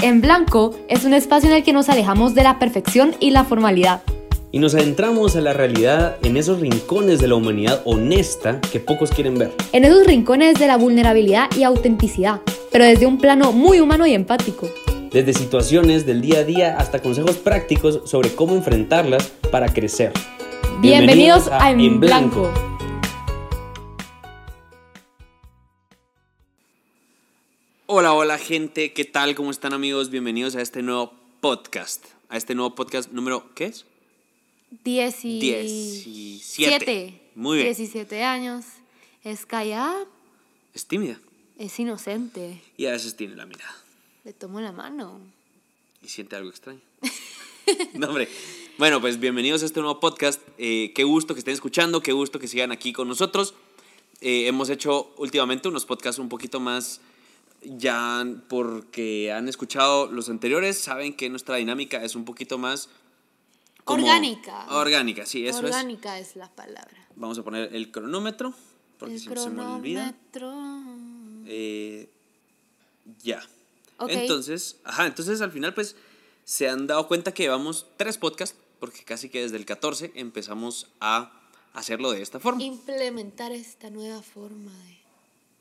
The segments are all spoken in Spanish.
En Blanco es un espacio en el que nos alejamos de la perfección y la formalidad. Y nos adentramos a la realidad en esos rincones de la humanidad honesta que pocos quieren ver. En esos rincones de la vulnerabilidad y autenticidad, pero desde un plano muy humano y empático. Desde situaciones del día a día hasta consejos prácticos sobre cómo enfrentarlas para crecer. Bienvenidos, a, En Blanco. Hola, hola gente, ¿qué tal? ¿Cómo están amigos? Bienvenidos a este nuevo podcast. A este nuevo podcast número, ¿qué es? Diecisiete. 17. Muy bien. 17 años. Es callada, Es tímida es inocente. y a veces tiene la mirada Le tomo la mano. y siente algo extraño. no, hombre. Bueno, pues bienvenidos a este nuevo podcast. Eh, qué gusto que estén escuchando, qué gusto que sigan aquí con nosotros. Eh, hemos hecho últimamente unos podcasts un poquito más ya porque han escuchado los anteriores, saben que nuestra dinámica es un poquito más como- Orgánica. Orgánica, sí, eso es. Orgánica es. la palabra. Vamos a poner el cronómetro, porque El si no se me olvida. cronómetro. Eh, ya. Ok. Entonces, ajá, entonces al final pues se han dado cuenta que llevamos tres podcasts, porque casi que desde el 14 empezamos a hacerlo de esta forma, Implementar esta nueva forma de...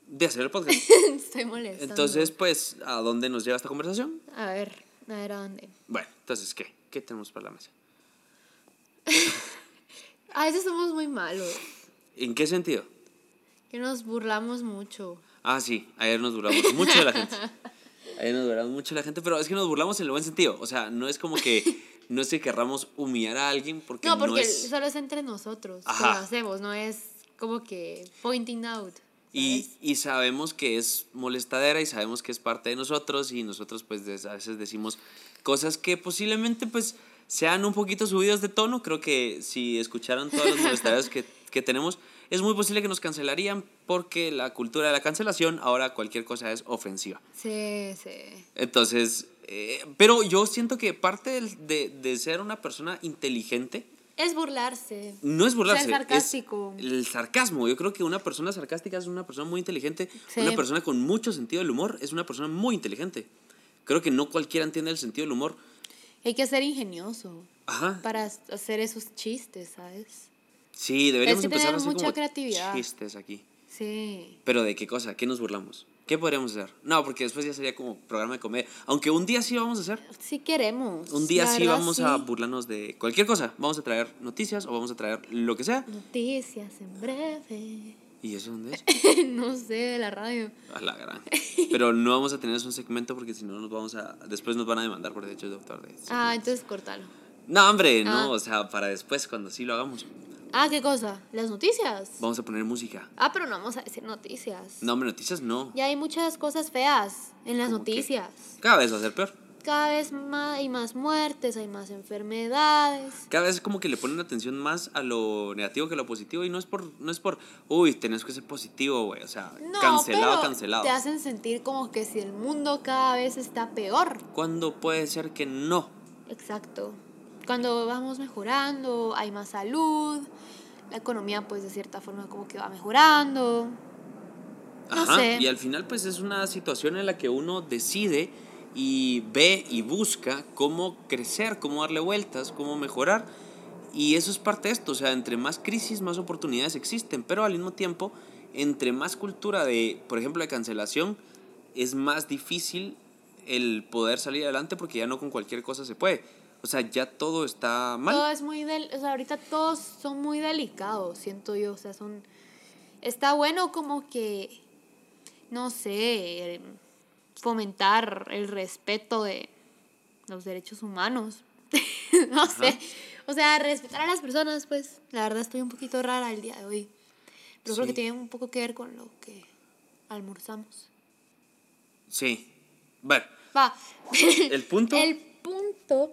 de hacer el podcast. Estoy molestando. Entonces, pues, ¿a dónde nos lleva esta conversación? A ver, a ver a dónde. Bueno, entonces, ¿qué? ¿Qué tenemos para la mesa? A veces somos muy malos. ¿En qué sentido? Que nos burlamos mucho. Ah, sí, ayer nos burlamos mucho de la gente. Ayer nos burlamos mucho de la gente, pero es que nos burlamos en el buen sentido. O sea, no es como que no es que querramos humillar a alguien porque No, no, porque es... solo es entre nosotros que Ajá. lo hacemos, no es como que pointing out. Y, y sabemos que es molestadera y sabemos que es parte de nosotros y nosotros pues a veces decimos cosas que posiblemente pues sean un poquito subidos de tono. Creo que si escucharan todas las molestaderas que, que tenemos, es muy posible que nos cancelarían porque la cultura de la cancelación ahora cualquier cosa es ofensiva. Sí, sí. Entonces, eh, pero yo siento que parte del- de, de ser una persona inteligente Es burlarse. no es burlarse. Ser sarcástico. Es el sarcasmo. Yo creo que una persona sarcástica es una persona muy inteligente. Sí. Una persona con mucho sentido del humor es una persona muy inteligente. Creo que no cualquiera entiende el sentido del humor. Hay que ser ingenioso Ajá. para hacer esos chistes, ¿sabes? Sí, deberíamos Es empezar a hacer mucha como creatividad. chistes aquí. Sí. Pero ¿de qué cosa? ¿Qué nos burlamos? ¿Qué podríamos hacer? No, porque después ya sería como programa de comedia. Aunque un día sí vamos a hacer. Sí queremos. Un día sí verdad, vamos a burlarnos de cualquier cosa. Vamos a traer noticias o vamos a traer lo que sea. Noticias en breve. ¿Y eso dónde es? no sé, de la radio. A la gran. Pero no vamos a tener eso un segmento porque si no nos vamos a... Después nos van a demandar por derechos de autor. De Ah, entonces córtalo. No, hombre, no. Ah. O sea, para después, cuando sí lo hagamos. Ah, ¿qué cosa? Las noticias. Vamos a poner música. Ah, pero no vamos a decir noticias. No, hombre, noticias no. Ya hay muchas cosas feas en las noticias. Cada vez va a ser peor. Cada vez más hay más muertes, hay más enfermedades. Cada vez como que le ponen atención más a lo negativo que a lo positivo. Y no es por, no es por, uy, tenés que ser positivo, güey. O sea, No, cancelado, pero cancelado. Te hacen sentir como que si el mundo cada vez está peor. ¿Cuándo puede ser que no? Exacto. Cuando vamos mejorando, hay más salud, la economía pues de cierta forma como que va mejorando. No Ajá. sé. Y al final, pues es una situación en la que uno decide y ve y busca cómo crecer, cómo darle vueltas, cómo mejorar. Y eso es parte de esto. O sea, entre más crisis, más oportunidades existen. Pero al mismo tiempo, entre más cultura de, por ejemplo, de cancelación, es más difícil el poder salir adelante porque ya no con cualquier cosa se puede. O sea, ya todo está mal. Todo es muy del, o sea, ahorita todos son muy delicados, siento yo, o sea, son está bueno como que no sé, eh, fomentar el respeto de los derechos humanos. no sé. O sea, respetar a las personas, pues, la verdad estoy un poquito rara el día de hoy. Pero creo Sí. que tiene un poco que ver con lo que almorzamos. Sí. Bueno, Va. el punto. El punto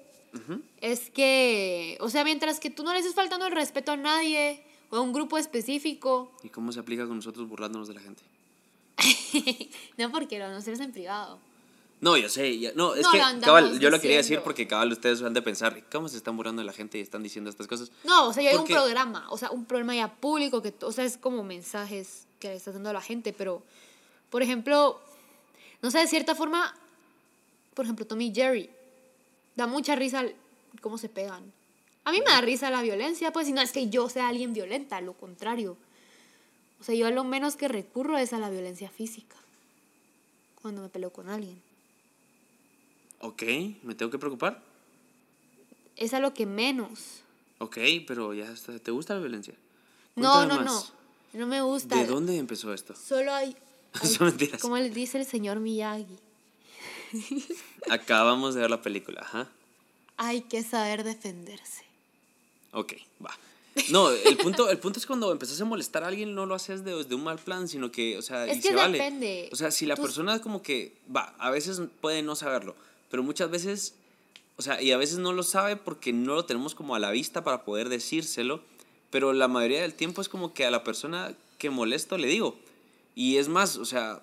Es que, o sea, mientras que tú no le estés faltando el respeto a nadie o a un grupo específico, ¿Y cómo se aplica con nosotros burlándonos de la gente? no porque lo nosotros en privado. No, yo sé, ya- no, es No, que, cabal, yo lo quería decir porque, cabal, ustedes han de pensar, ¿cómo se están burlando de la gente y están diciendo estas cosas? No, o sea, yo hay un programa, o sea, un programa ya público que, o sea, es como mensajes que le estás dando a la gente, pero, por ejemplo, no sé, de cierta forma, por ejemplo, Tommy Jerry. Da mucha risa cómo se pegan. A mí me da risa la violencia, pues, y no es que yo sea alguien violenta, lo contrario. O sea, yo a lo menos que recurro es a la violencia física. Cuando me peleo con alguien. Ok, ¿me tengo que preocupar? Es a lo que menos. Ok, pero ya está. ¿Te gusta la violencia? No, Cuéntame no, más. no. No me gusta. ¿De dónde empezó esto? Solo hay. hay- Son mentiras. como le dice el señor Miyagi, Acabamos de ver la película, ajá. hay que saber defenderse. Ok, va. No, el punto, el punto es cuando empezás a molestar a alguien, no lo haces de, de un mal plan, sino que, o sea, Es y que se vale. depende. O sea, si la Tú- persona como que, va, a veces puede no saberlo, pero muchas veces, o sea, y a veces no lo sabe porque no lo tenemos como a la vista para poder decírselo, pero la mayoría del tiempo es como que a la persona que molesto le digo. Y es más, o sea,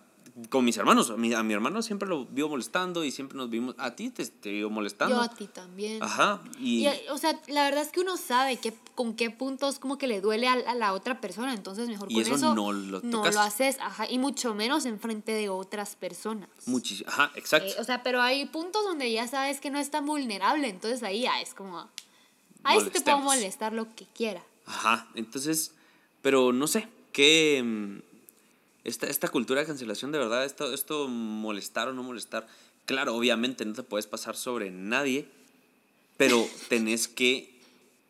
con mis hermanos, a mi, a mi hermano siempre lo vivo molestando y siempre nos vimos, a ti te, te vivo molestando. Yo a ti también. Ajá, y... Y, o sea, la verdad es que uno sabe que, con qué puntos como que le duele a, a la otra persona, entonces mejor Y con eso eso, no lo no lo haces, ajá, y mucho menos en frente de otras personas. Muchísimo. Ajá, exacto. Eh, o sea, pero hay puntos donde ya sabes que no es tan vulnerable, entonces ahí ya es como, ahí sí te puedo molestar lo que quiera. Ajá, entonces, pero no sé, qué mm, esta, esta cultura de cancelación de verdad, esto, esto molestar o no molestar, claro, obviamente no te puedes pasar sobre nadie, pero tenés que,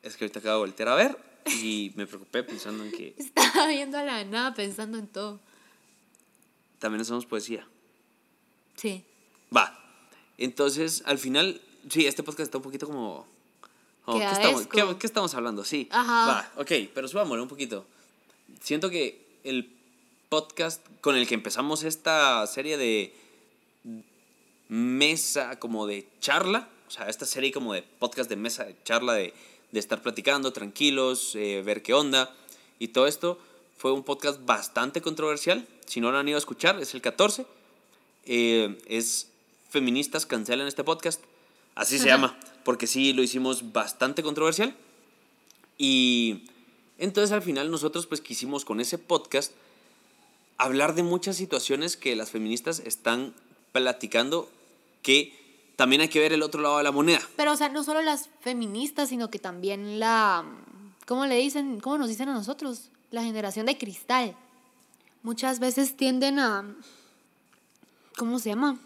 es que ahorita acabo de voltear a ver y me preocupé pensando en que Estaba viendo a la nada pensando en todo. también hacemos poesía. Sí. Va, entonces al final, sí, este podcast está un poquito como... ¿qué, estamos, qué- qué estamos hablando? Sí. Ajá. Va, ok, pero subámosle un poquito. Siento que el podcast con el que empezamos esta serie de mesa, como de charla, o sea, esta serie como de podcast de mesa, de charla, de, de estar platicando tranquilos, eh, ver qué onda y todo esto, fue un podcast bastante controversial. Si no lo han ido a escuchar, es el 14. Eh, es Feministas Cancelan este podcast. Así se llama, porque sí lo hicimos bastante controversial. Y entonces al final nosotros pues quisimos con ese podcast hablar de muchas situaciones que las feministas están platicando que también hay que ver el otro lado de la moneda. Pero, o sea, no solo las feministas, sino que también la, ¿cómo le dicen? ¿Cómo nos dicen a nosotros? La generación de cristal. Muchas veces tienden a, ¿cómo se llama?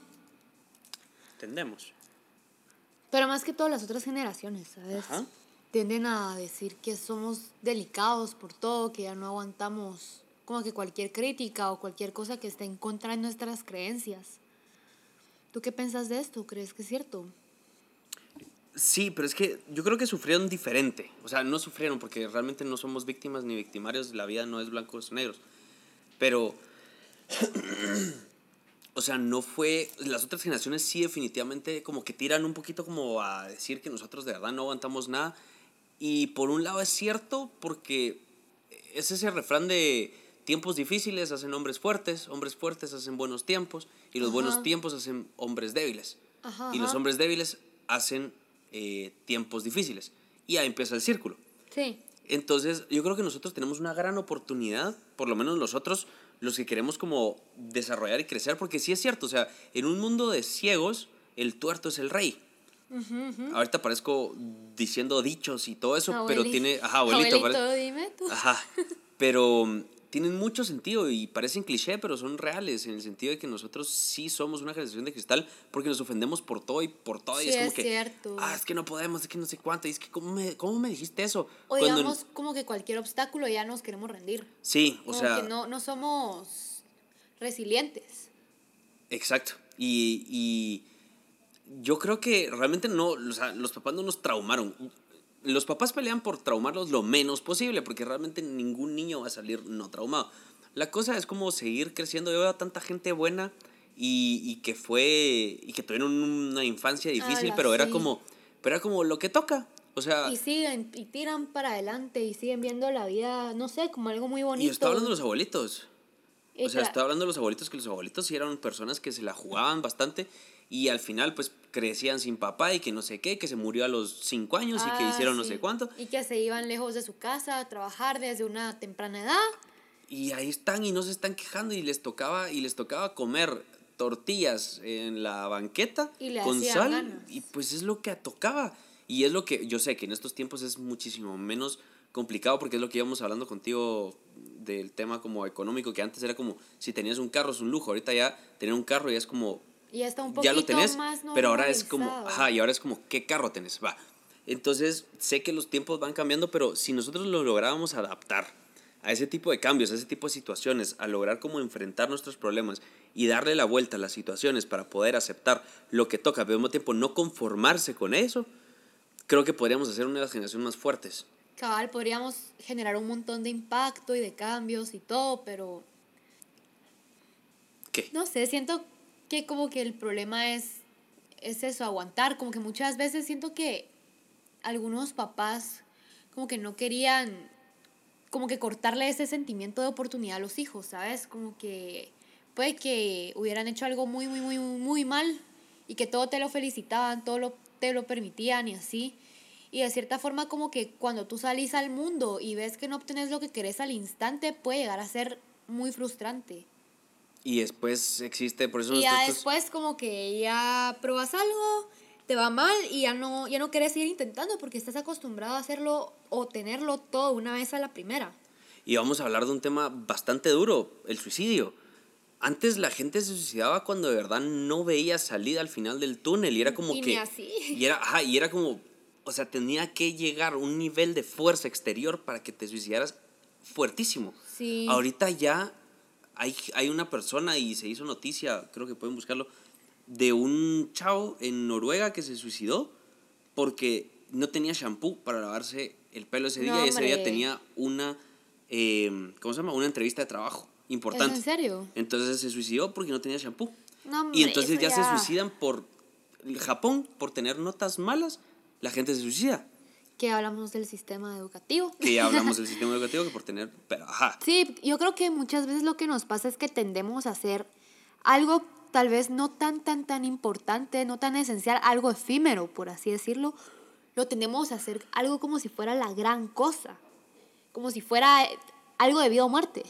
Entendemos. Pero más que todas las otras generaciones, ¿sabes? Ajá. Tienden a decir que somos delicados por todo, que ya no aguantamos como que cualquier crítica o cualquier cosa que esté en contra de nuestras creencias. ¿Tú qué piensas de esto? ¿Crees que es cierto? Sí, pero es que yo creo que sufrieron diferente. O sea, no sufrieron porque realmente no somos víctimas ni victimarios. La vida no es blancos o negros. Pero, o sea, no fue... Las otras generaciones sí definitivamente como que tiran un poquito como a decir que nosotros de verdad no aguantamos nada. Y por un lado es cierto porque es ese refrán de tiempos difíciles hacen hombres fuertes, hombres fuertes hacen buenos tiempos y los buenos tiempos hacen hombres débiles. Ajá, y los hombres débiles hacen eh, tiempos difíciles. Y ahí empieza el círculo. Sí. Entonces, yo creo que nosotros tenemos una gran oportunidad, por lo menos nosotros, los que queremos como desarrollar y crecer, porque sí es cierto, o sea, en un mundo de ciegos, el tuerto es el rey. Ahorita parezco diciendo dichos y todo eso, pero tiene... Ajá, abuelito. Abuelito, pare- dime tú. Ajá, pero tienen mucho sentido y parecen cliché, pero son reales en el sentido de que nosotros sí somos una generación de cristal porque nos ofendemos por todo y por todo y es como es que, cierto. ah, es que no podemos, es que no sé cuánto, y es que ¿cómo me, cómo me dijiste eso? O Cuando en- digamos como que cualquier obstáculo ya nos queremos rendir. sí, o Como sea, que no, no somos resilientes. exacto. Y, y yo creo que realmente no, o sea, los papás no nos traumaron. Los papás pelean por traumarlos lo menos posible, porque realmente ningún niño va a salir no traumado. La cosa es como seguir creciendo. Yo veo a tanta gente buena y, y que fue, y que tuvieron una infancia difícil, pero era sí. como, pero era como lo que toca. O sea, Y siguen, y tiran para adelante, y siguen viendo la vida, no sé, como algo muy bonito. y estoy hablando de los abuelitos. O sea, estaba hablando de los abuelitos, que los abuelitos sí eran personas que se la jugaban bastante y al final pues crecían sin papá y que no sé qué, que se murió a los cinco años y que Ah, hicieron no sé cuánto. Y que se iban lejos de su casa a trabajar desde una temprana edad. Y ahí están y no se están quejando y les tocaba, y les tocaba comer tortillas en la banqueta Y con sal ganas. y pues es lo que tocaba. Y es lo que yo sé que en estos tiempos es muchísimo menos complicado porque es lo que íbamos hablando contigo del tema como económico, que antes era como si tenías un carro es un lujo, ahorita ya tener un carro ya es como Y ya está un poquito ya lo tenés, más pero ahora es como, ajá, y ahora es como, ¿qué carro tenés? Va. Entonces, sé que los tiempos van cambiando, pero si nosotros lo lográbamos adaptar a ese tipo de cambios, a ese tipo de situaciones, a lograr como enfrentar nuestros problemas y darle la vuelta a las situaciones para poder aceptar lo que toca, pero al mismo tiempo no conformarse con eso, creo que podríamos hacer una de las generaciones más fuertes. Cabal, podríamos generar un montón de impacto y de cambios y todo, pero ¿Qué? no sé, siento que como que el problema es, es eso, aguantar. Como que muchas veces siento que algunos papás como que no querían como que cortarle ese sentimiento de oportunidad a los hijos, ¿sabes? Como que puede que hubieran hecho algo muy, muy, muy, muy, mal y que todo te lo felicitaban, todo lo, te lo permitían y así. Y de cierta forma como que cuando tú salís al mundo y ves que no obtenés lo que querés al instante, puede llegar a ser muy frustrante. Y después existe, por eso Y ya después como que ya pruebas algo, te va mal y ya no, ya no quieres seguir intentando porque estás acostumbrado a hacerlo o tenerlo todo una vez a la primera. Y vamos a hablar de un tema bastante duro, el suicidio. Antes la gente se suicidaba cuando de verdad no veía salida al final del túnel y era como Y que... ni así. Y era, ajá, y era como, o sea, tenía que llegar a un nivel de fuerza exterior para que te suicidaras fuertísimo. Sí. Ahorita ya hay, hay una persona y se hizo noticia, creo que pueden buscarlo, de un chavo en Noruega que se suicidó porque no tenía shampoo para lavarse el pelo ese día No, y ese día tenía una, eh, ¿cómo se llama? Una entrevista de trabajo importante. ¿Es en serio? Entonces se suicidó porque no tenía shampoo. No, hombre, y entonces eso ya, se ya- suicidan por Japón, por tener notas malas, la gente se suicida. Que hablamos del sistema educativo. Que ya hablamos del sistema educativo que por tener, pero ajá. Sí, yo creo que muchas veces lo que nos pasa es que tendemos a hacer algo tal vez no tan, tan, tan importante, no tan esencial, algo efímero, por así decirlo. Lo tendemos a hacer algo como si fuera la gran cosa, como si fuera eh, algo de vida o muerte.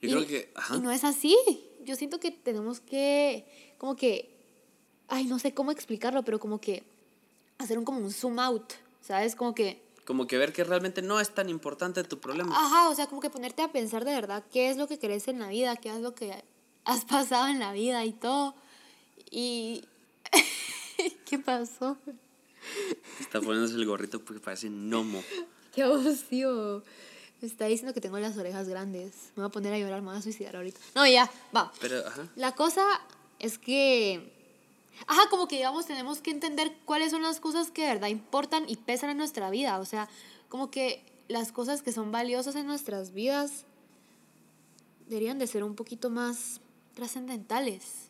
Yo y, creo que, ajá. y no es así. Yo siento que tenemos que, como que, ay, no sé cómo explicarlo, pero como que hacer un, como un zoom out, ¿sabes? Como que Como que ver que realmente no es tan importante tu problema. Ajá, o sea, como que ponerte a pensar de verdad qué es lo que querés en la vida, qué es lo que has pasado en la vida y todo. Y... ¿Qué pasó? Está poniéndose el gorrito porque parece gnomo. Qué abusivo. Me está diciendo que tengo las orejas grandes. Me voy a poner a llorar, me voy a suicidar ahorita. No, ya, va. Pero, ajá. La cosa es que... Ajá, como que digamos tenemos que entender cuáles son las cosas que de verdad importan y pesan en nuestra vida. O sea, como que las cosas que son valiosas en nuestras vidas deberían de ser un poquito más trascendentales.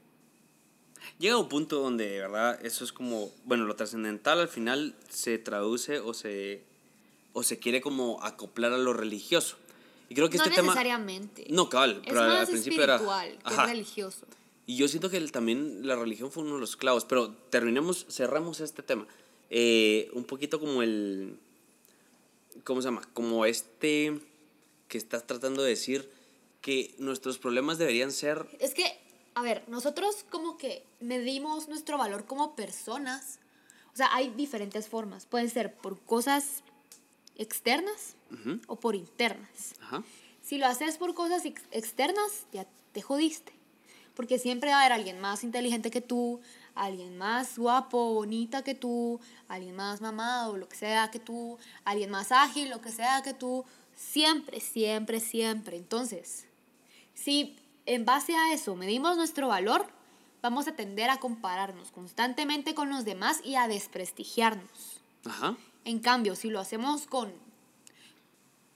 Llega un punto donde de verdad eso es como, bueno, lo trascendental al final se traduce o se, o se quiere como acoplar a lo religioso. Y creo que no este tema... necesariamente. No, cabal, pero al- principio era... espiritual que Ajá. religioso. Y yo siento que el- también la religión fue uno de los clavos, pero terminemos, cerramos este tema. Eh, un poquito como el, ¿cómo se llama? Como este que estás tratando de decir que nuestros problemas deberían ser, Es que, a ver, nosotros como que medimos nuestro valor como personas. O sea, hay diferentes formas. Pueden ser por cosas externas o por internas. ajá, Si lo haces por cosas ex- externas, ya te jodiste. Porque siempre va a haber alguien más inteligente que tú, alguien más guapo, bonita que tú, alguien más mamado, lo que sea que tú, alguien más ágil, lo que sea que tú. Siempre, siempre, siempre. Entonces, si en base a eso medimos nuestro valor, vamos a tender a compararnos constantemente con los demás y a desprestigiarnos. ajá, En cambio, si lo hacemos con,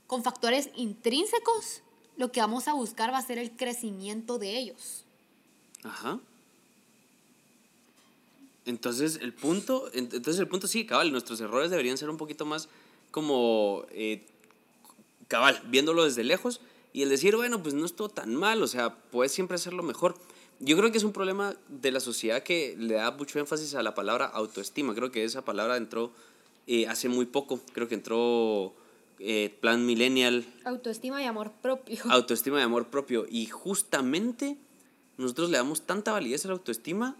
con factores intrínsecos, lo que vamos a buscar va a ser el crecimiento de ellos. Ajá. Entonces el punto, ent- entonces el punto sí, cabal, nuestros errores deberían ser un poquito más como eh, cabal, viéndolo desde lejos y el decir, bueno, pues no estuvo tan mal, o sea, puedes siempre hacerlo mejor. Yo creo que es un problema de la sociedad que le da mucho énfasis a la palabra autoestima. Creo que esa palabra entró eh, hace muy poco, creo que entró eh, plan millennial, Autoestima y amor propio. autoestima y amor propio. Y justamente nosotros le damos tanta validez a la autoestima,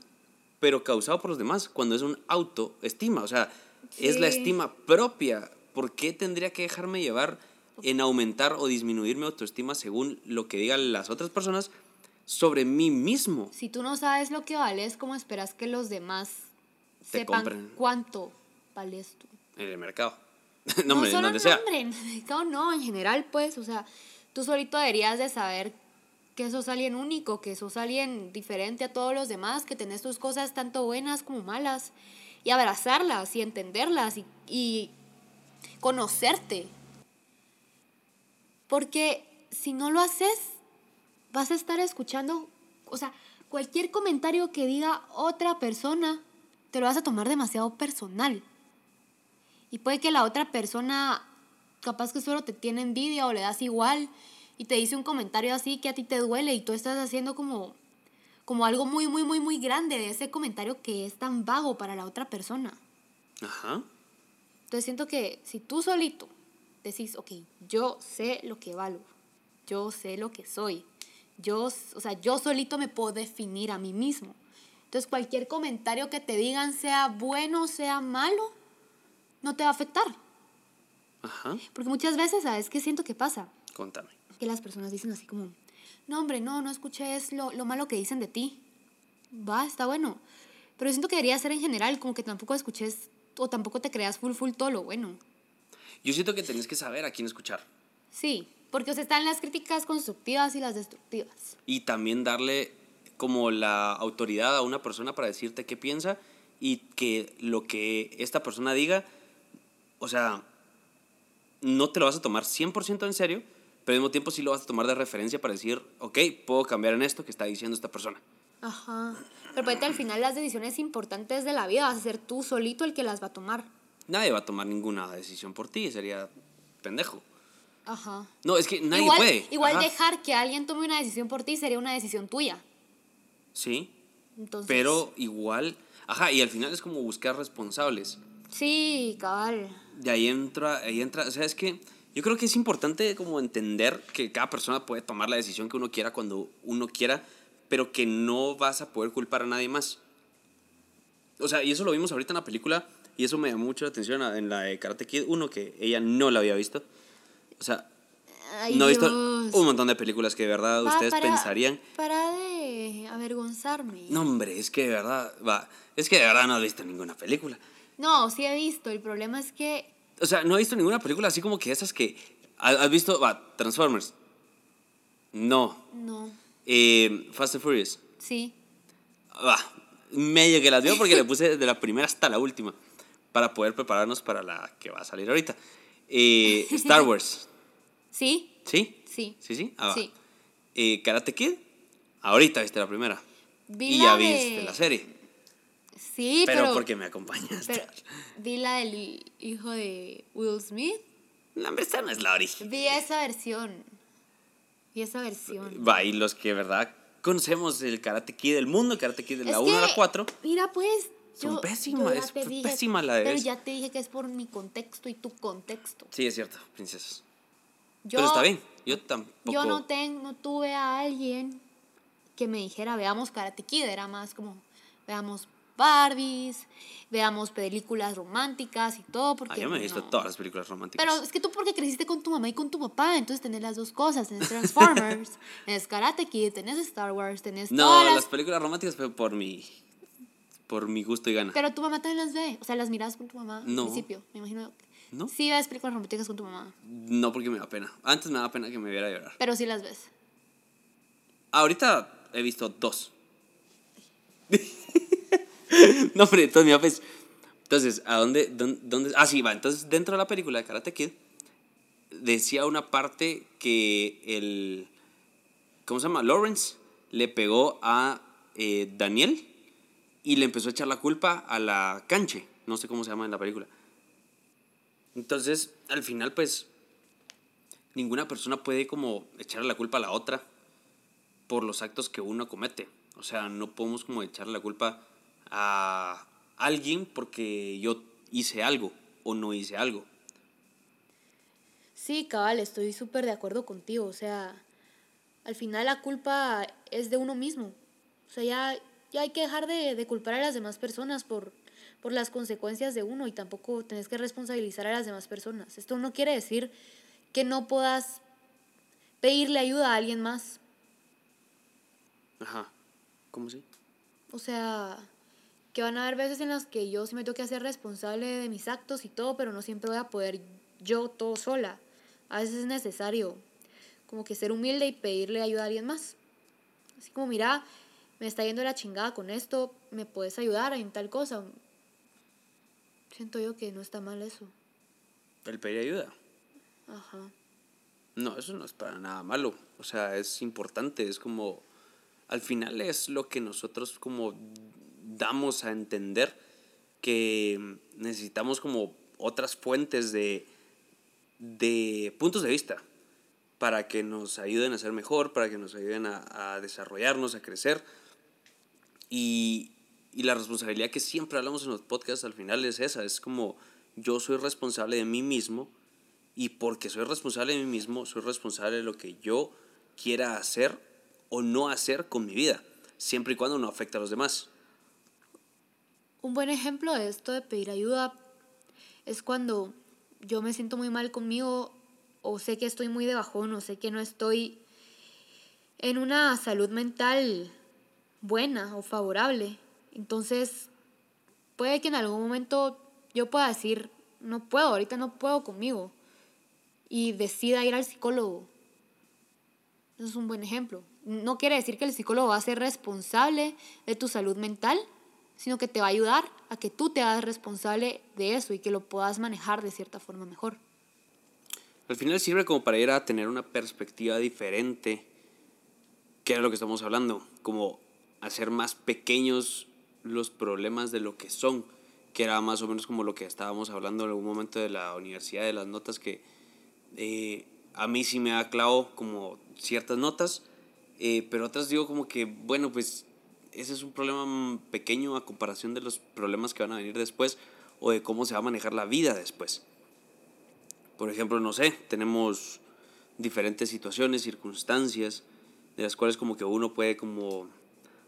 pero causado por los demás, cuando es un autoestima, o sea, es la Sí. estima propia. ¿Por qué tendría que dejarme llevar en aumentar o disminuir mi autoestima según lo que digan las otras personas sobre mí mismo? Si tú no sabes lo que vales, ¿cómo esperas que los demás Te sepan compren. cuánto vales tú? En el mercado. no, hombre, solo donde en sea. nombre, en el mercado no, en general, pues, o sea, tú solito deberías de saber que sos alguien único, que sos alguien diferente a todos los demás, que tenés tus cosas tanto buenas como malas, y abrazarlas y entenderlas y, y conocerte. Porque si no lo haces, vas a estar escuchando, o sea, cualquier comentario que diga otra persona, te lo vas a tomar demasiado personal. Y puede que la otra persona, capaz que solo te tiene envidia o le das igual y te dice un comentario así que a ti te duele y tú estás haciendo como, como algo muy, muy, muy, muy grande de ese comentario que es tan vago para la otra persona. Ajá. Entonces siento que si tú solito decís, ok, yo sé lo que valgo, yo sé lo que soy, yo, o sea, yo solito me puedo definir a mí mismo. Entonces cualquier comentario que te digan, sea bueno o sea malo, no te va a afectar. Ajá. Porque muchas veces, ¿sabes qué siento que pasa? Contame. Que las personas dicen así como, no hombre, no, no escuches lo, lo malo que dicen de ti. Va, está bueno. Pero siento que debería ser en general, como que tampoco escuches o tampoco te creas full, full todo lo bueno. Yo siento que tenés que saber a quién escuchar. Sí, porque o sea, están las críticas constructivas y las destructivas. Y también darle como la autoridad a una persona para decirte qué piensa y que lo que esta persona diga, o sea, no te lo vas a tomar 100% en serio, pero al mismo tiempo sí lo vas a tomar de referencia para decir, ok, puedo cambiar en esto que está diciendo esta persona. Ajá. Pero pues, al final las decisiones importantes de la vida vas a ser tú solito el que las va a tomar. Nadie va a tomar ninguna decisión por ti, sería pendejo. Ajá. No, es que nadie igual puede. igual Ajá. dejar que alguien tome una decisión por ti sería una decisión tuya. Sí, Entonces, pero igual, ajá, y al final es como buscar responsables. Sí, cabal. Y ahí entra, ahí entra, o sea, es que yo creo que es importante como entender que cada persona puede tomar la decisión que uno quiera cuando uno quiera, pero que no vas a poder culpar a nadie más. O sea, y eso lo vimos ahorita en la película, y eso me llamó mucho la atención en la de Karate Kid 1, que ella no la había visto. O sea, Ay, no he visto un montón de películas que de verdad Va, ustedes para- pensarían, Para de avergonzarme. no hombre, es que de verdad, va, es que de verdad no has visto ninguna película. No, sí he visto. El problema es que. O sea, no he visto ninguna película así como que esas que... ¿Has visto? Va, Transformers. No. No. Eh, Fast and Furious. Sí. Va, medio que las veo porque le puse desde la primera hasta la última para poder prepararnos para la que va a salir ahorita. Eh, Star Wars. ¿Sí? ¿Sí? Sí. ¿Sí, sí? Ah. Sí. Eh, Karate Kid. Ahorita viste la primera. Vi y la ya de- viste la serie. Sí, pero, pero. porque me acompañaste. pero vi la del hijo de Will Smith. La hombre, esta no es la origen. Vi esa versión. Vi esa versión. Va, y los que verdad conocemos el Karate Kid del mundo, el Karate Kid de la Es 1 a la que, 4. Mira, pues. Son yo- pésimas, yo es fue pésima la de Pero esa. ya te dije que es por mi contexto y tu contexto. Sí, es cierto, princesas. Yo, pero está bien, yo tampoco... Yo no, ten, no tuve a alguien que me dijera, veamos Karate Kid. Era más como, veamos Barbies, veamos películas románticas y todo. Porque Ah, yo me he visto no. todas las películas románticas. Pero es que tú porque creciste con tu mamá y con tu papá, entonces tenés las dos cosas. Tenés Transformers, tenés Karate Kid, tenés Star Wars, tenés no, todas las... las... películas románticas fue por mi, por mi gusto y gana. Pero tu mamá también las ve. O sea, las miras con tu mamá No. al principio, me imagino. ¿No? Sí ves películas románticas con tu mamá, No porque me da pena. Antes me daba pena que me viera llorar. pero sí las ves. Ahorita he visto dos. no, pero entonces, mira, pues, entonces, ¿a dónde, dónde, dónde- Ah, sí, va. Entonces, dentro de la película de Karate Kid, decía una parte que el... ¿Cómo se llama? Lawrence le pegó a eh, Daniel y le empezó a echar la culpa a la canche. No sé cómo se llama en la película. Entonces, al final, pues, ninguna persona puede como echarle la culpa a la otra por los actos que uno comete. O sea, no podemos como echarle la culpa a alguien porque yo hice algo o no hice algo. Sí, cabal, estoy súper de acuerdo contigo. O sea, al final la culpa es de uno mismo. O sea, ya, ya hay que dejar de, de culpar a las demás personas por, por las consecuencias de uno y tampoco tenés que responsabilizar a las demás personas. Esto no quiere decir que no puedas pedirle ayuda a alguien más. Ajá. ¿Cómo sí? O sea, que van a haber veces en las que yo sí me tengo que hacer responsable de mis actos y todo, pero no siempre voy a poder yo todo sola. A veces es necesario como que ser humilde y pedirle ayuda a alguien más. Así como, mira, me está yendo la chingada con esto, ¿me puedes ayudar en tal cosa? Siento yo que no está mal eso. El pedir ayuda. Ajá. No, eso no es para nada malo. O sea, es importante, es como, al final es lo que nosotros como damos a entender que necesitamos como otras fuentes de, de puntos de vista para que nos ayuden a ser mejor, para que nos ayuden a, a desarrollarnos, a crecer. Y, y la responsabilidad que siempre hablamos en los podcasts al final es esa, es como yo soy responsable de mí mismo y porque soy responsable de mí mismo, soy responsable de lo que yo quiera hacer o no hacer con mi vida, siempre y cuando no afecte a los demás. Un buen ejemplo de esto de pedir ayuda es cuando yo me siento muy mal conmigo o sé que estoy muy de bajón o sé que no estoy en una salud mental buena o favorable. Entonces, puede que en algún momento yo pueda decir, no puedo, ahorita no puedo conmigo y decida ir al psicólogo. Eso es un buen ejemplo. No quiere decir que el psicólogo va a ser responsable de tu salud mental, sino que te va a ayudar a que tú te hagas responsable de eso y que lo puedas manejar de cierta forma mejor. Al final sirve como para ir a tener una perspectiva diferente, que era lo que estamos hablando, como hacer más pequeños los problemas de lo que son, que era más o menos como lo que estábamos hablando en algún momento de la universidad, de las notas que eh, a mí sí me ha clavado como ciertas notas, eh, pero otras digo como que, bueno, pues ese es un problema pequeño a comparación de los problemas que van a venir después o de cómo se va a manejar la vida después. Por ejemplo, no sé, tenemos diferentes situaciones, circunstancias, de las cuales como que uno puede como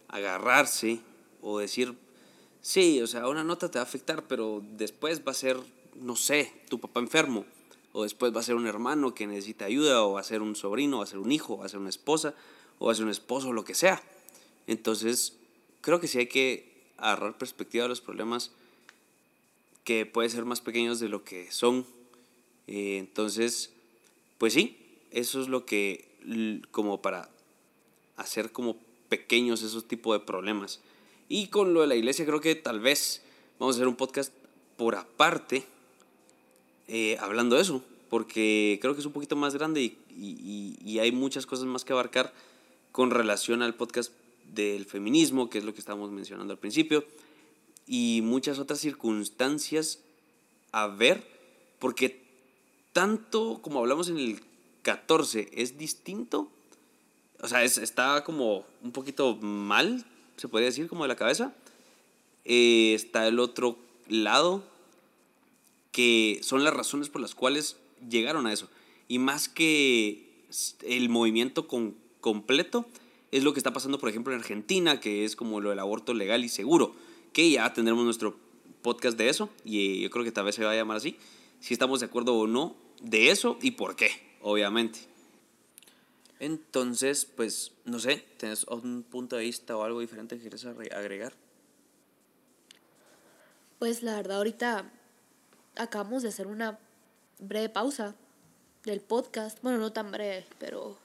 agarrarse o decir, sí, o sea, una nota te va a afectar, pero después va a ser, no sé, tu papá enfermo o después va a ser un hermano que necesita ayuda, o va a ser un sobrino, o va a ser un hijo, o va a ser una esposa, o va a ser un esposo, lo que sea. Entonces, creo que sí hay que agarrar perspectiva a los problemas que pueden ser más pequeños de lo que son. Eh, entonces, pues sí, eso es lo que, como para hacer como pequeños esos tipos de problemas. Y con lo de la iglesia, creo que tal vez vamos a hacer un podcast por aparte eh, hablando de eso, porque creo que es un poquito más grande y, y, y, hay muchas cosas más que abarcar con relación al podcast del feminismo, que es lo que estábamos mencionando al principio, y muchas otras circunstancias a ver, porque tanto como hablamos en el 14 es distinto, o sea, es, está como un poquito mal, se podría decir, como de la cabeza. Eh, está el otro lado, que son las razones por las cuales llegaron a eso. Y más que el movimiento con, completo, es lo que está pasando, por ejemplo, en Argentina, que es como lo del aborto legal y seguro, que ya tendremos nuestro podcast de eso, y yo creo que tal vez se va a llamar así, si estamos de acuerdo o no de eso y por qué, obviamente. Entonces, pues, no sé, ¿tienes un punto de vista o algo diferente que quieres agregar? Pues la verdad, ahorita acabamos de hacer una breve pausa del podcast. Bueno, no tan breve, pero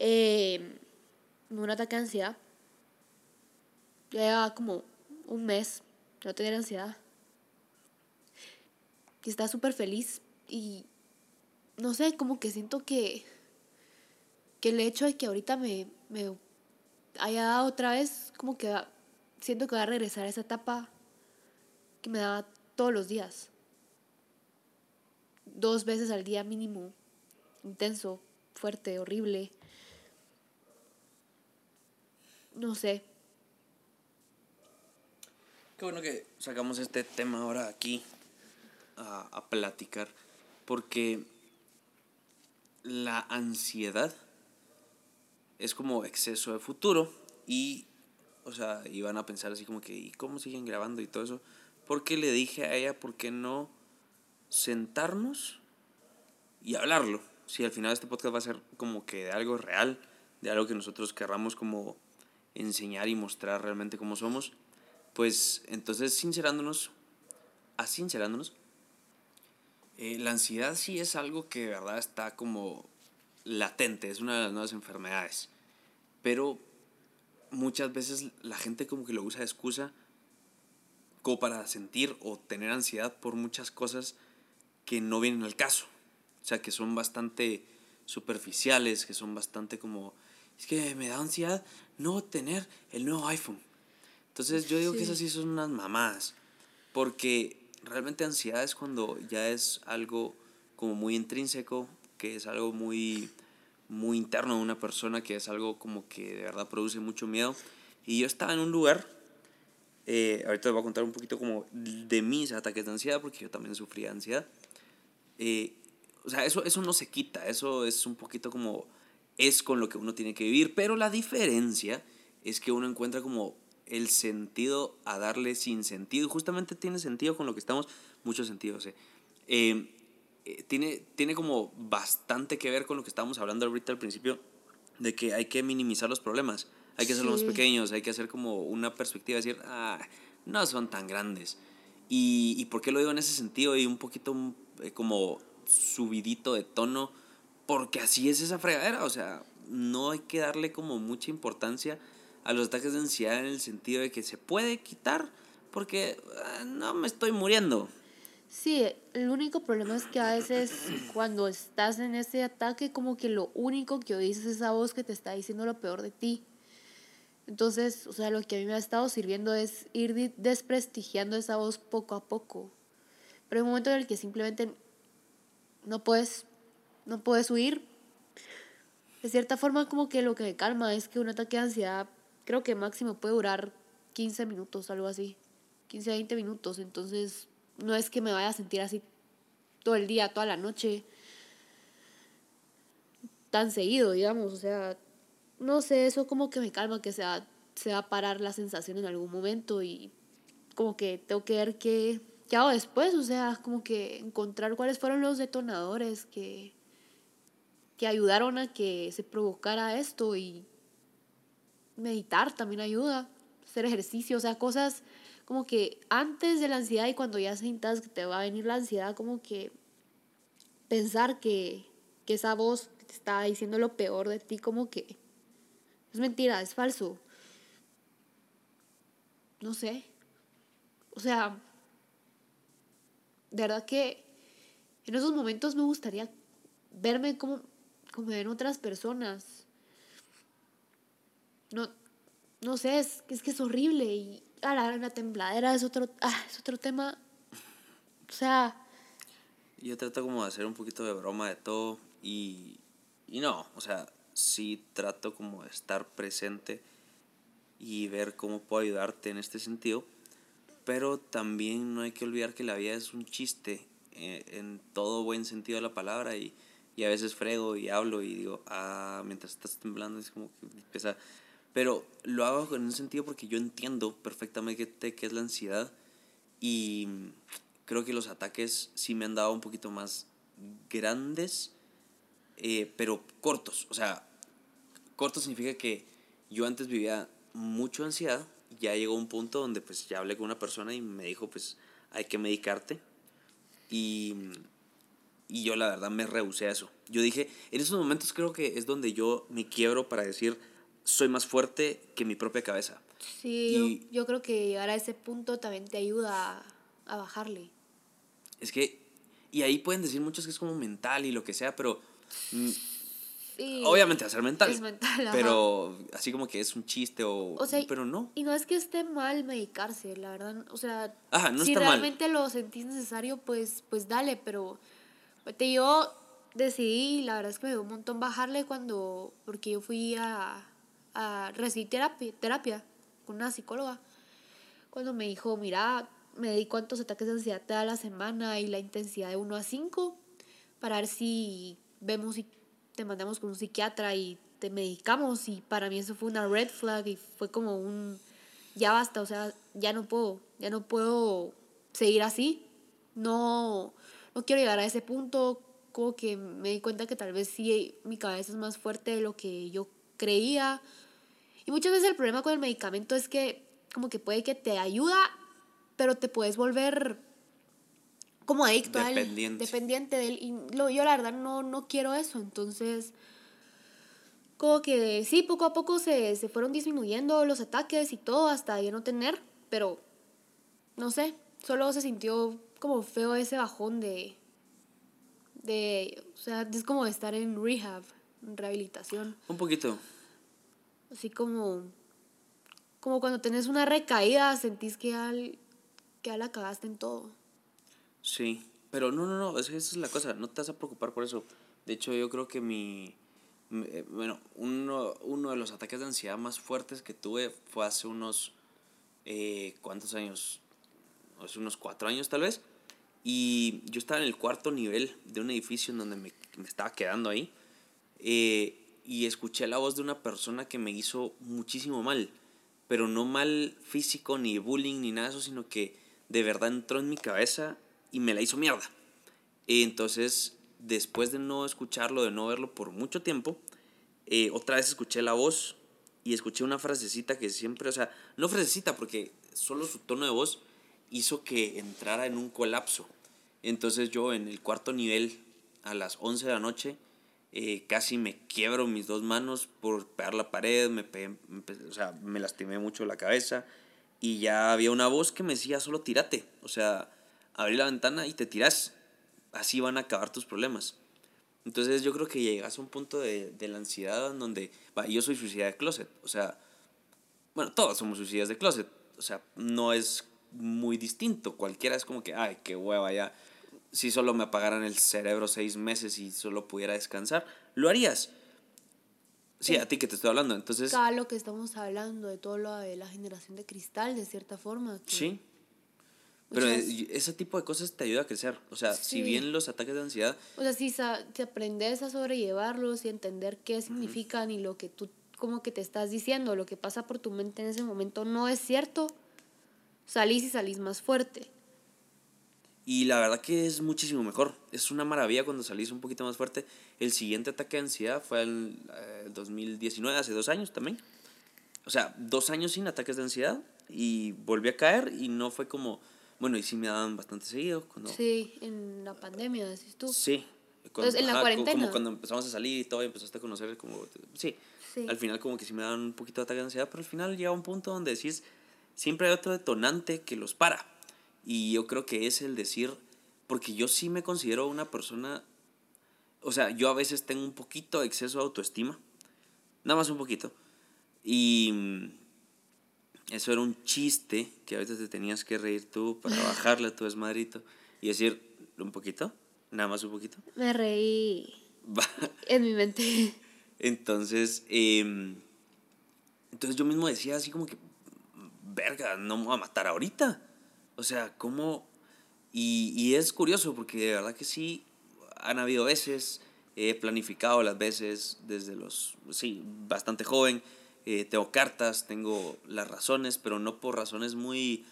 eh, un ataque de ansiedad. Ya como un mes no tenía ansiedad. Y está súper feliz y no sé, como que siento que, que el hecho de que ahorita me, me haya dado otra vez, como que siento que va a regresar a esa etapa que me daba todos los días. Dos veces al día mínimo. Intenso, fuerte, horrible. No sé. Qué bueno que sacamos este tema ahora aquí a, a platicar. Porque la ansiedad es como exceso de futuro y, o sea, iban a pensar así como que, ¿y cómo siguen grabando y todo eso? Porque le dije a ella, ¿por qué no sentarnos y hablarlo? Si al final este podcast va a ser como que de algo real, de algo que nosotros querramos como enseñar y mostrar realmente cómo somos, pues entonces sincerándonos, a sincerándonos, eh, la ansiedad sí es algo que de verdad está como latente, es una de las nuevas enfermedades, pero muchas veces la gente como que lo usa de excusa como para sentir o tener ansiedad por muchas cosas que no vienen al caso, o sea, que son bastante superficiales, que son bastante como, es que me da ansiedad no tener el nuevo iPhone. Entonces yo digo que esas sí son unas mamadas, porque realmente ansiedad es cuando ya es algo como muy intrínseco, que es algo muy, muy interno de una persona, que es algo como que de verdad produce mucho miedo. Y yo estaba en un lugar, eh, ahorita les voy a contar un poquito como de mis ataques de ansiedad, porque yo también sufría ansiedad. Eh, o sea, eso, eso no se quita, eso es un poquito como es con lo que uno tiene que vivir, pero la diferencia es que uno encuentra como el sentido a darle sin sentido. Justamente tiene sentido con lo que estamos, mucho sentido, eh, eh, tiene, tiene como bastante que ver con lo que estábamos hablando ahorita al principio, de que hay que minimizar los problemas, hay que hacerlos más pequeños, hay que hacer como una perspectiva, decir, ah, no son tan grandes. Y, y por qué lo digo en ese sentido y un poquito eh, como subidito de tono, porque así es esa fregadera, o sea, no hay que darle como mucha importancia a los ataques de ansiedad en el sentido de que se puede quitar porque ah, no me estoy muriendo. Sí, el único problema es que a veces cuando estás en ese ataque como que lo único que oís es esa voz que te está diciendo lo peor de ti. Entonces, o sea, lo que a mí me ha estado sirviendo es ir desprestigiando esa voz poco a poco. Pero hay un momento en el que simplemente no puedes, no puedes huir. De cierta forma, como que lo que me calma es que un ataque de ansiedad creo que máximo puede durar 15 minutos, algo así. 15 a 20 minutos. Entonces, no es que me vaya a sentir así todo el día, toda la noche, tan seguido, digamos. O sea, no sé, eso como que me calma que se va, a parar la sensación en algún momento y como que tengo que ver qué, qué hago después. O sea, como que encontrar cuáles fueron los detonadores que, que ayudaron a que se provocara esto y meditar también ayuda, hacer ejercicio, o sea, cosas como que antes de la ansiedad y cuando ya sientas que te va a venir la ansiedad, como que pensar que, que esa voz te está diciendo lo peor de ti, como que es mentira, es falso. No sé. O sea, de verdad que en esos momentos me gustaría verme como, como ven otras personas no, no sé, es, es que es horrible y a la, la tembladera es otro, ah, es otro tema. O sea... Yo trato como de hacer un poquito de broma de todo y, y no, o sea, sí trato como de estar presente y ver cómo puedo ayudarte en este sentido, pero también no hay que olvidar que la vida es un chiste eh, en todo buen sentido de la palabra y, y, a veces frego y hablo y digo, ah, mientras estás temblando es como que empieza pero lo hago en un sentido porque yo entiendo perfectamente qué es la ansiedad y creo que los ataques sí me han dado un poquito más grandes, eh, pero cortos. O sea, corto significa que yo antes vivía mucho ansiedad, ya llegó un punto donde pues ya hablé con una persona y me dijo pues hay que medicarte y, y yo la verdad me rehusé a eso. Yo dije, en esos momentos creo que es donde yo me quiebro para decir, soy más fuerte que mi propia cabeza. Sí, yo, creo que llegar a ese punto también te ayuda a, bajarle. Es que, y ahí pueden decir muchos que es como mental y lo que sea, pero... Mm, sí, obviamente hacer mental. Es mental, Pero así como que es un chiste o... pero no. Y no es que esté mal medicarse, la verdad. O sea, si realmente lo sentís necesario, pues, pues dale, pero... Te, yo decidí, la verdad es que me dio un montón bajarle cuando... Porque yo fui a a recibir terapia, terapia con una psicóloga. Cuando me dijo, mira, me di cuántos ataques de ansiedad te da la semana y la intensidad de 1 a 5 para ver si vemos y te mandamos con un psiquiatra y te medicamos y para mí eso fue una red flag y fue como un, ya basta, o sea, ya no puedo, ya no puedo seguir así, no, no quiero llegar a ese punto, como que me di cuenta que tal vez sí mi cabeza es más fuerte de lo que yo creía. Y muchas veces el problema con el medicamento es que como que puede que te ayuda, pero te puedes volver como adicto dependiente. a él, dependiente de él. Y lo, yo la verdad no, no quiero eso, entonces como que sí, poco a poco se, se fueron disminuyendo los ataques y todo hasta ya no tener, pero no sé, solo se sintió como feo ese bajón de, de, o sea, es como estar en rehab, en rehabilitación. Un poquito. Así como, como cuando tenés una recaída, sentís que ya, que la cagaste en todo. Sí, pero no, no, no, esa es la cosa, no te vas a preocupar por eso. De hecho, yo creo que mi, eh, bueno, uno, uno de los ataques de ansiedad más fuertes que tuve fue hace unos, eh, ¿cuántos años? Hace unos cuatro años tal vez. Y yo estaba en el cuarto nivel de un edificio en donde me, me estaba quedando ahí. Eh, y escuché la voz de una persona que me hizo muchísimo mal. Pero no mal físico, ni bullying, ni nada de eso, sino que de verdad entró en mi cabeza y me la hizo mierda. Entonces, después de no escucharlo, de no verlo por mucho tiempo, eh, otra vez escuché la voz y escuché una frasecita que siempre, o sea, no frasecita porque solo su tono de voz hizo que entrara en un colapso. Entonces yo en el cuarto nivel, a las 11 de la noche, eh, casi me quiebro mis dos manos por pegar la pared, me, o sea, me lastimé mucho la cabeza y ya había una voz que me decía solo tírate, o sea, abrí la ventana y te tiras, así van a acabar tus problemas. Entonces yo creo que llegas a un punto de, de la ansiedad en donde, va, yo soy suicida de closet, o sea, bueno, todos somos suicidas de closet, o sea, no es muy distinto. Cualquiera es como que, ay, qué hueva ya. Si solo me apagaran el cerebro seis meses y solo pudiera descansar, lo harías. Sí, a ti que te estoy hablando. Entonces. Cada lo que estamos hablando, de todo lo de la generación de cristal, de cierta forma. sí. Pero ese tipo de cosas te ayuda a crecer. O sea, si bien los ataques de ansiedad. O sea, si, si aprendes a sobrellevarlos y entender qué significan y lo que tú como que te estás diciendo, lo que pasa por tu mente en ese momento no es cierto, salís y salís más fuerte. Y la verdad que es muchísimo mejor. Es una maravilla cuando salís un poquito más fuerte. El siguiente ataque de ansiedad fue en el 2019, hace dos años también. O sea, dos años sin ataques de ansiedad y volví a caer y no fue como, bueno, y sí me daban bastante seguido. Cuando, sí, en la pandemia, decís tú. Sí. en la cuarentena. Como cuando empezamos a salir y todo, y empezaste a conocer como, sí, sí. Al final como que sí me daban un poquito de ataque de ansiedad, pero al final llega un punto donde decís, siempre hay otro detonante que los para. Y yo creo que es el decir, porque yo sí me considero una persona, o sea, yo a veces tengo un poquito de exceso de autoestima, nada más un poquito. Y mm, eso era un chiste que a veces te tenías que reír tú para bajarle a tu desmadrito y decir, un poquito, nada más un poquito. Me reí en mi mente. Entonces, em, entonces yo mismo decía así como que, verga, no me voy a matar ahorita. O sea, ¿cómo? Y, y es curioso porque de verdad que sí, han habido veces, he planificado las veces desde los, sí, bastante joven, eh, tengo cartas, tengo las razones, pero no por razones muy...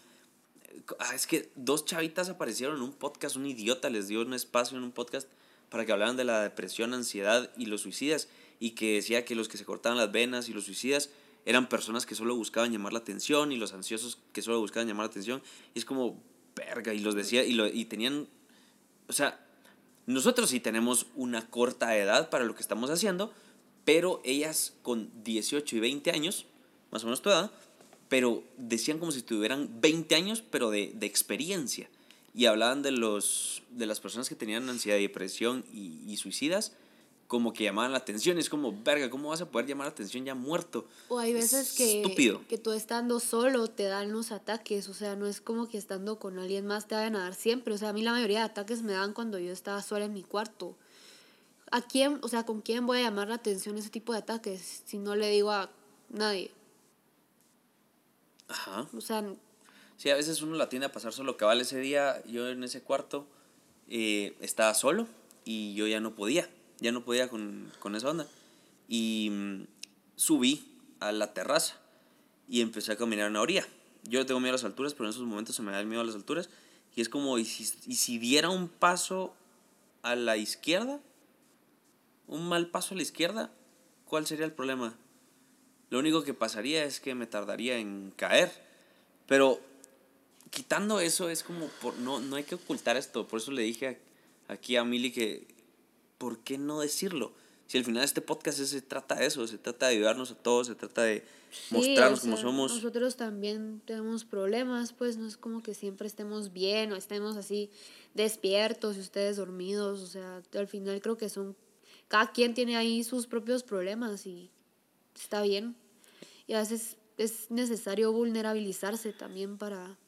Ah, es que dos chavitas aparecieron en un podcast, un idiota les dio un espacio en un podcast para que hablaran de la depresión, ansiedad y los suicidas, y que decía que los que se cortaban las venas y los suicidas eran personas que solo buscaban llamar la atención y los ansiosos que solo buscaban llamar la atención. Es como, verga, y los decía, y, lo, y tenían, o sea, nosotros sí tenemos una corta edad para lo que estamos haciendo, pero ellas con 18 y 20 años, más o menos tu edad, pero decían como si tuvieran 20 años, pero de, de experiencia. Y hablaban de, los, de las personas que tenían ansiedad depresión y, y suicidas como que llamaban la atención. Es como, verga, ¿cómo vas a poder llamar la atención ya muerto? O hay veces que, estúpido. que tú estando solo te dan los ataques. O sea, no es como que estando con alguien más te vayan a dar siempre. O sea, a mí la mayoría de ataques me dan cuando yo estaba sola en mi cuarto. ¿A quién, o sea, con quién voy a llamar la atención ese tipo de ataques si no le digo a nadie? Ajá. O sea... Sí, a veces uno la tiene a pasar solo. Cabal, ese día yo en ese cuarto eh, estaba solo y yo ya no podía ya no podía con, con esa onda. Y mm, subí a la terraza y empecé a caminar en la orilla. Yo tengo miedo a las alturas, pero en esos momentos se me da el miedo a las alturas. Y es como, ¿y si, y si diera un paso a la izquierda? ¿Un mal paso a la izquierda? ¿Cuál sería el problema? Lo único que pasaría es que me tardaría en caer. Pero quitando eso es como, por, no, no hay que ocultar esto. Por eso le dije aquí a Mili que, ¿por qué no decirlo? Si al final este podcast se trata de eso, se trata de ayudarnos a todos, se trata de mostrarnos como somos. Nosotros también tenemos problemas, pues no es como que siempre estemos bien o estemos así despiertos y ustedes dormidos. O sea, al final creo que son, cada quien tiene ahí sus propios problemas y está bien. Y a veces es necesario vulnerabilizarse también para,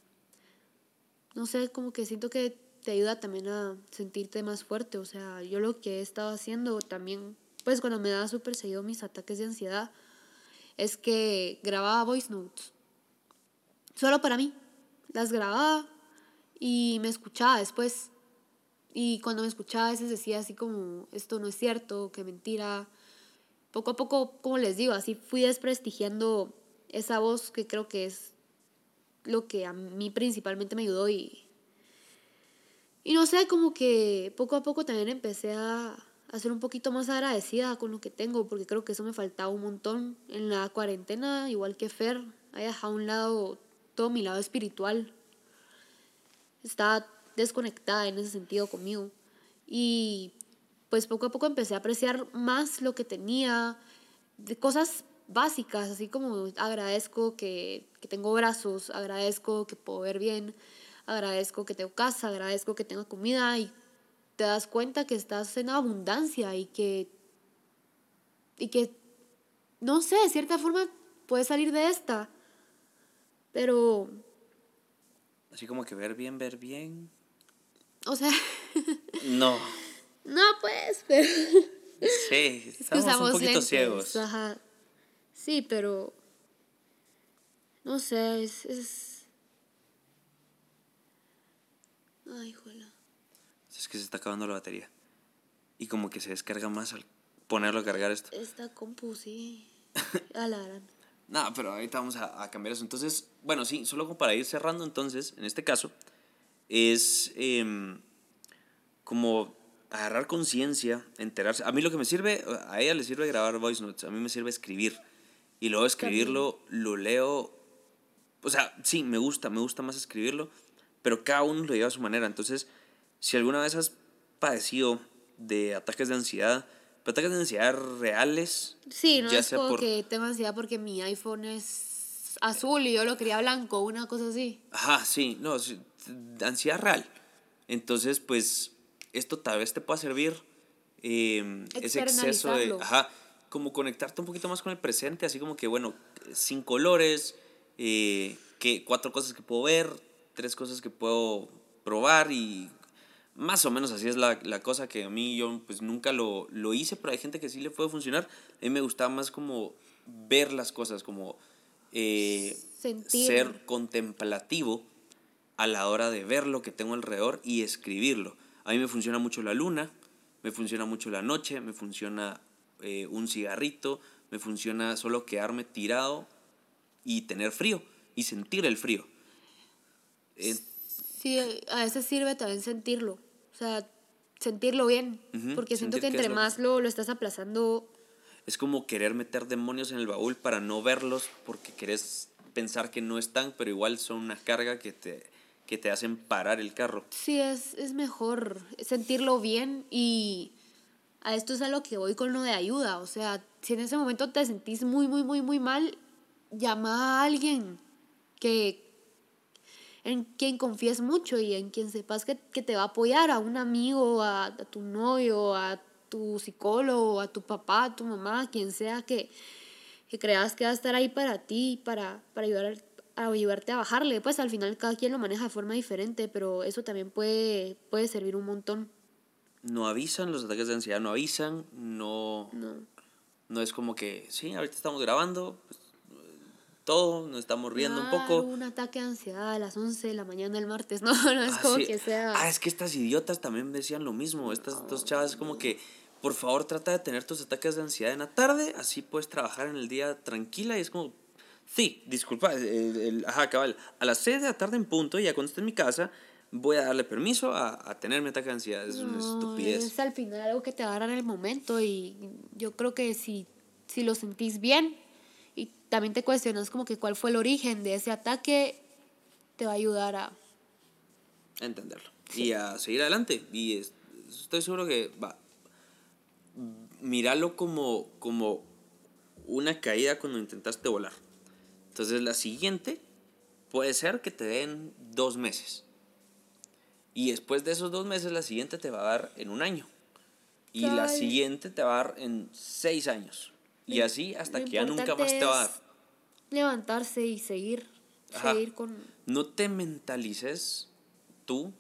no sé, como que siento que te ayuda también a sentirte más fuerte. O sea, yo lo que he estado haciendo también, pues cuando me daba súper seguido mis ataques de ansiedad, es que grababa voice notes. Solo para mí. Las grababa y me escuchaba después. Y cuando me escuchaba a veces decía así como, esto no es cierto, que mentira. Poco a poco, como les digo, así fui desprestigiando esa voz que creo que es lo que a mí principalmente me ayudó y, y no sé, como que poco a poco también empecé a, a ser un poquito más agradecida con lo que tengo, porque creo que eso me faltaba un montón en la cuarentena, igual que Fer, he dejado a un lado todo mi lado espiritual. Estaba desconectada en ese sentido conmigo. Y pues poco a poco empecé a apreciar más lo que tenía, de cosas básicas, así como agradezco que, que tengo brazos, agradezco que puedo ver bien, agradezco que tengo casa, agradezco que tengo comida y te das cuenta que estás en abundancia y que, y que, no sé, de cierta forma puedes salir de esta, pero... Así como que ver bien, ver bien. O sea... no. No, pues, pero... Sí, estamos un poquito ciegos. Ajá. Sí, pero... No sé, es... es... Ay, jola. Es que se está acabando la batería. Y como que se descarga más al ponerlo a cargar esto. Esta compu, sí. Alarán. no, pero ahorita vamos a, a, cambiar eso. Entonces, bueno, sí, solo como para ir cerrando, entonces, en este caso, es eh, como agarrar conciencia, enterarse. A mí lo que me sirve, a ella le sirve grabar voice notes, a mí me sirve escribir. Y luego escribirlo, lo leo. O sea, sí, me gusta, me gusta más escribirlo, pero cada uno lo lleva a su manera. Entonces, si alguna vez has padecido de ataques de ansiedad, pero ataques de ansiedad reales. Sí, no es como que tengo ansiedad porque mi iPhone es azul y yo lo quería blanco, una cosa así. Ajá, sí, no, ansiedad real. Entonces, pues, esto tal vez te pueda servir eh, ese exceso de... Ajá, como conectarte un poquito más con el presente, así como que, bueno, sin colores, eh, que cuatro cosas que puedo ver, tres cosas que puedo probar y más o menos así es la, la, cosa que a mí yo pues nunca lo, lo, hice, pero hay gente que sí le puede funcionar. A mí me gustaba más como ver las cosas, como eh, ser contemplativo a la hora de ver lo que tengo alrededor y escribirlo. A mí me funciona mucho la luna, me funciona mucho la noche, me funciona eh, un cigarrito, me funciona solo quedarme tirado y tener frío y sentir el frío. Eh, sí, a veces sirve también sentirlo. O sea, sentirlo bien. porque siento que entre más lo, lo estás aplazando. Es como querer meter demonios en el baúl para no verlos porque querés pensar que no están, pero igual son una carga que te, que te hacen parar el carro. Sí, es, es mejor sentirlo bien y a esto es a lo que voy con lo de ayuda. O sea, si en ese momento te sentís muy, muy, muy, muy mal, llama a alguien que, en quien confíes mucho y en quien sepas que, que te va a apoyar, a un amigo, a, a, tu novio, a tu psicólogo, a tu papá, a tu mamá, a quien sea que, que creas que va a estar ahí para ti, para, para ayudar, a ayudarte a bajarle. Pues al final cada quien lo maneja de forma diferente, pero eso también puede, puede servir un montón. No avisan, los ataques de ansiedad no avisan, no, no, no es como que, sí, ahorita estamos grabando, pues, todo, nos estamos riendo un poco. Un ataque de ansiedad a las 11 de la mañana del martes, no, no es ah, como que sea. Ah, es que estas idiotas también decían lo mismo. Estas dos chavas como que por favor trata de tener tus ataques de ansiedad en la tarde, así puedes trabajar en el día tranquila y es como, sí, disculpa, el, ajá, cabal, a las 6 de la tarde en punto, ya cuando esté en mi casa, voy a darle permiso a, a tener mi ataque de ansiedad, es una estupidez. Es al final algo que te agarra en el momento y yo creo que si, si lo sentís bien y también te cuestionas como que cuál fue el origen de ese ataque, te va a ayudar a... Entenderlo. Y a seguir adelante. Y estoy seguro que va, míralo como, como una caída cuando intentaste volar. Entonces la siguiente puede ser que te den dos meses. Y después de esos dos meses, la siguiente te va a dar en un año. Y la siguiente te va a dar en seis años. Y así hasta que ya nunca más te va a dar. Levantarse y seguir. Seguir con. No te mentalices tú,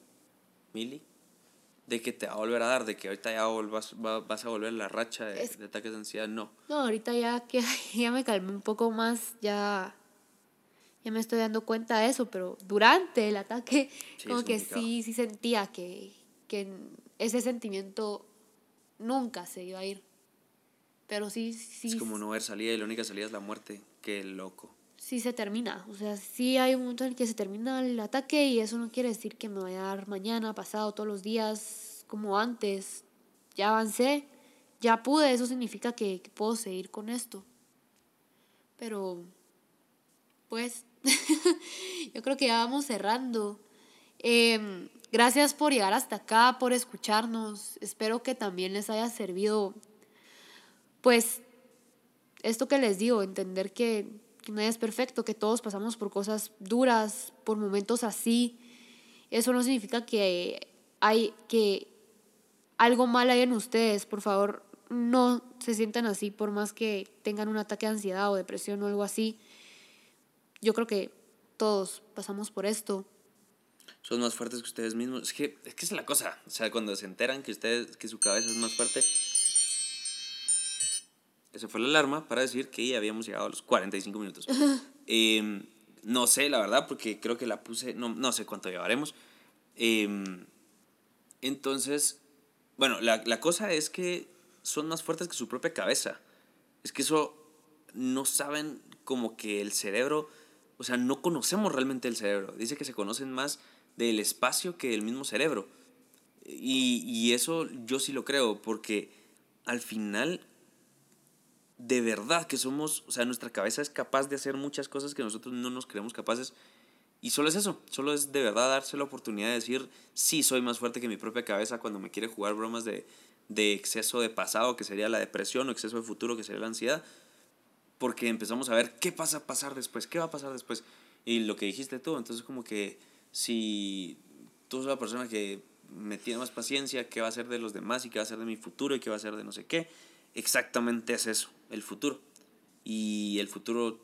Mili, de que te va a volver a dar, de que ahorita ya vas, vas a volver a la racha de, ataques de ansiedad, no. No, ahorita ya que ya me calmé un poco más, ya, ya me estoy dando cuenta de eso, pero durante el ataque, como que sí, sí sentía que, que ese sentimiento nunca se iba a ir. Pero sí, sí. Es como no ver salida y la única salida es la muerte. Qué loco. Sí se termina. O sea, sí hay un momento en el que se termina el ataque y eso no quiere decir que me vaya a dar mañana, pasado, todos los días, como antes. Ya avancé, ya pude, eso significa que, puedo seguir con esto. Pero, pues, yo creo que ya vamos cerrando. Em, gracias por llegar hasta acá, por escucharnos. Espero que también les haya servido, pues, esto que les digo, entender que que nadie es perfecto, que todos pasamos por cosas duras, por momentos así. Eso no significa que hay que algo mal hay en ustedes. Por favor, no se sientan así por más que tengan un ataque de ansiedad o depresión o algo así. Yo creo que todos pasamos por esto. Son más fuertes que ustedes mismos. Es que, es que es la cosa. O sea, cuando se enteran que ustedes, que su cabeza es más fuerte, esa fue la alarma para decir que ya habíamos llegado a los 45 minutos. Em, no sé, la verdad, porque creo que la puse, no, no sé cuánto llevaremos. Em, entonces, bueno, la, la cosa es que son más fuertes que su propia cabeza. Es que eso no saben como que el cerebro, o sea, no conocemos realmente el cerebro. Dice que se conocen más del espacio que del mismo cerebro. Y, y eso yo sí lo creo, porque al final de verdad que somos, o sea, nuestra cabeza es capaz de hacer muchas cosas que nosotros no nos creemos capaces. Y solo es eso, solo es de verdad darse la oportunidad de decir, sí, soy más fuerte que mi propia cabeza cuando me quiere jugar bromas de, de exceso de pasado, que sería la depresión, o exceso de futuro, que sería la ansiedad. Porque empezamos a ver qué pasa a pasar después, qué va a pasar después. Y lo que dijiste tú, entonces como que si tú eres la persona que me tiene más paciencia, qué va a ser de los demás y qué va a ser de mi futuro y qué va a ser de no sé qué, exactamente es eso, el futuro. Y el futuro,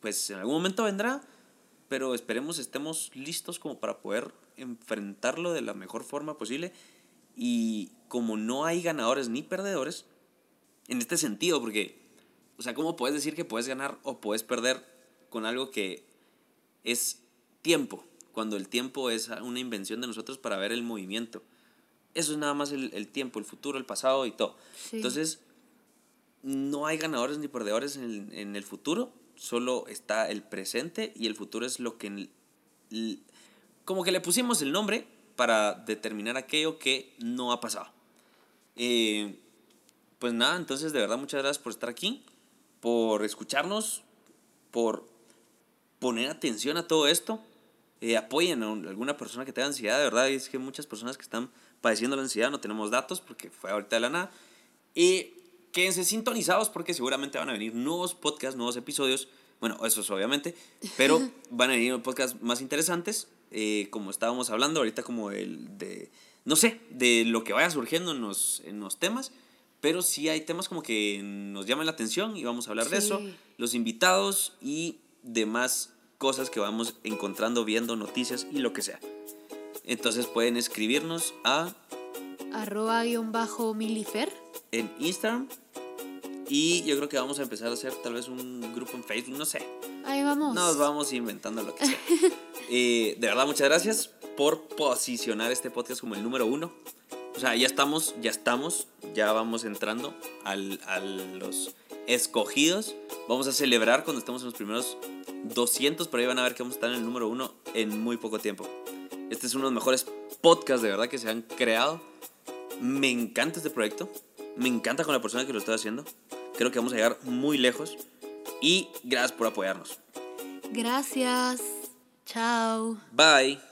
pues en algún momento vendrá, pero esperemos estemos listos como para poder enfrentarlo de la mejor forma posible. Y como no hay ganadores ni perdedores, en este sentido, porque, o sea, ¿cómo puedes decir que puedes ganar o puedes perder con algo que es tiempo? Cuando el tiempo es una invención de nosotros para ver el movimiento. Eso es nada más el, el tiempo, el futuro, el pasado y todo. Entonces, no hay ganadores ni perdedores en el, el, futuro, solo está el presente y el futuro es lo que... Como que le pusimos el nombre para determinar aquello que no ha pasado. Eh, pues nada, entonces de verdad muchas gracias por estar aquí, por escucharnos, por poner atención a todo esto. Eh, apoyen a alguna persona que tenga ansiedad, de verdad, es que muchas personas que están padeciendo la ansiedad, no tenemos datos porque fue ahorita de la nada. Y quédense sintonizados porque seguramente van a venir nuevos podcasts, nuevos episodios. Bueno, eso es obviamente, pero van a venir podcasts más interesantes, eh, como estábamos hablando ahorita, como el de, no sé, de lo que vaya surgiendo en los, en los temas, pero sí hay temas como que nos llaman la atención y vamos a hablar de eso, los invitados y demás cosas que vamos encontrando, viendo, noticias y lo que sea. Entonces pueden escribirnos a arroba guion bajo milifer en Instagram. Y yo creo que vamos a empezar a hacer tal vez un grupo en Facebook, no sé. Ahí vamos. Nos vamos inventando lo que sea. Eh, de verdad, muchas gracias por posicionar este podcast como el número uno. O sea, ya estamos, ya estamos, ya vamos entrando al, a los escogidos. Vamos a celebrar cuando estemos en los primeros 200, pero ahí van a ver que vamos a estar en el número uno en muy poco tiempo. Este es uno de los mejores podcasts de verdad que se han creado. Me encanta este proyecto. Me encanta con la persona que lo está haciendo. Creo que vamos a llegar muy lejos. Y gracias por apoyarnos. Gracias. Chao. Bye.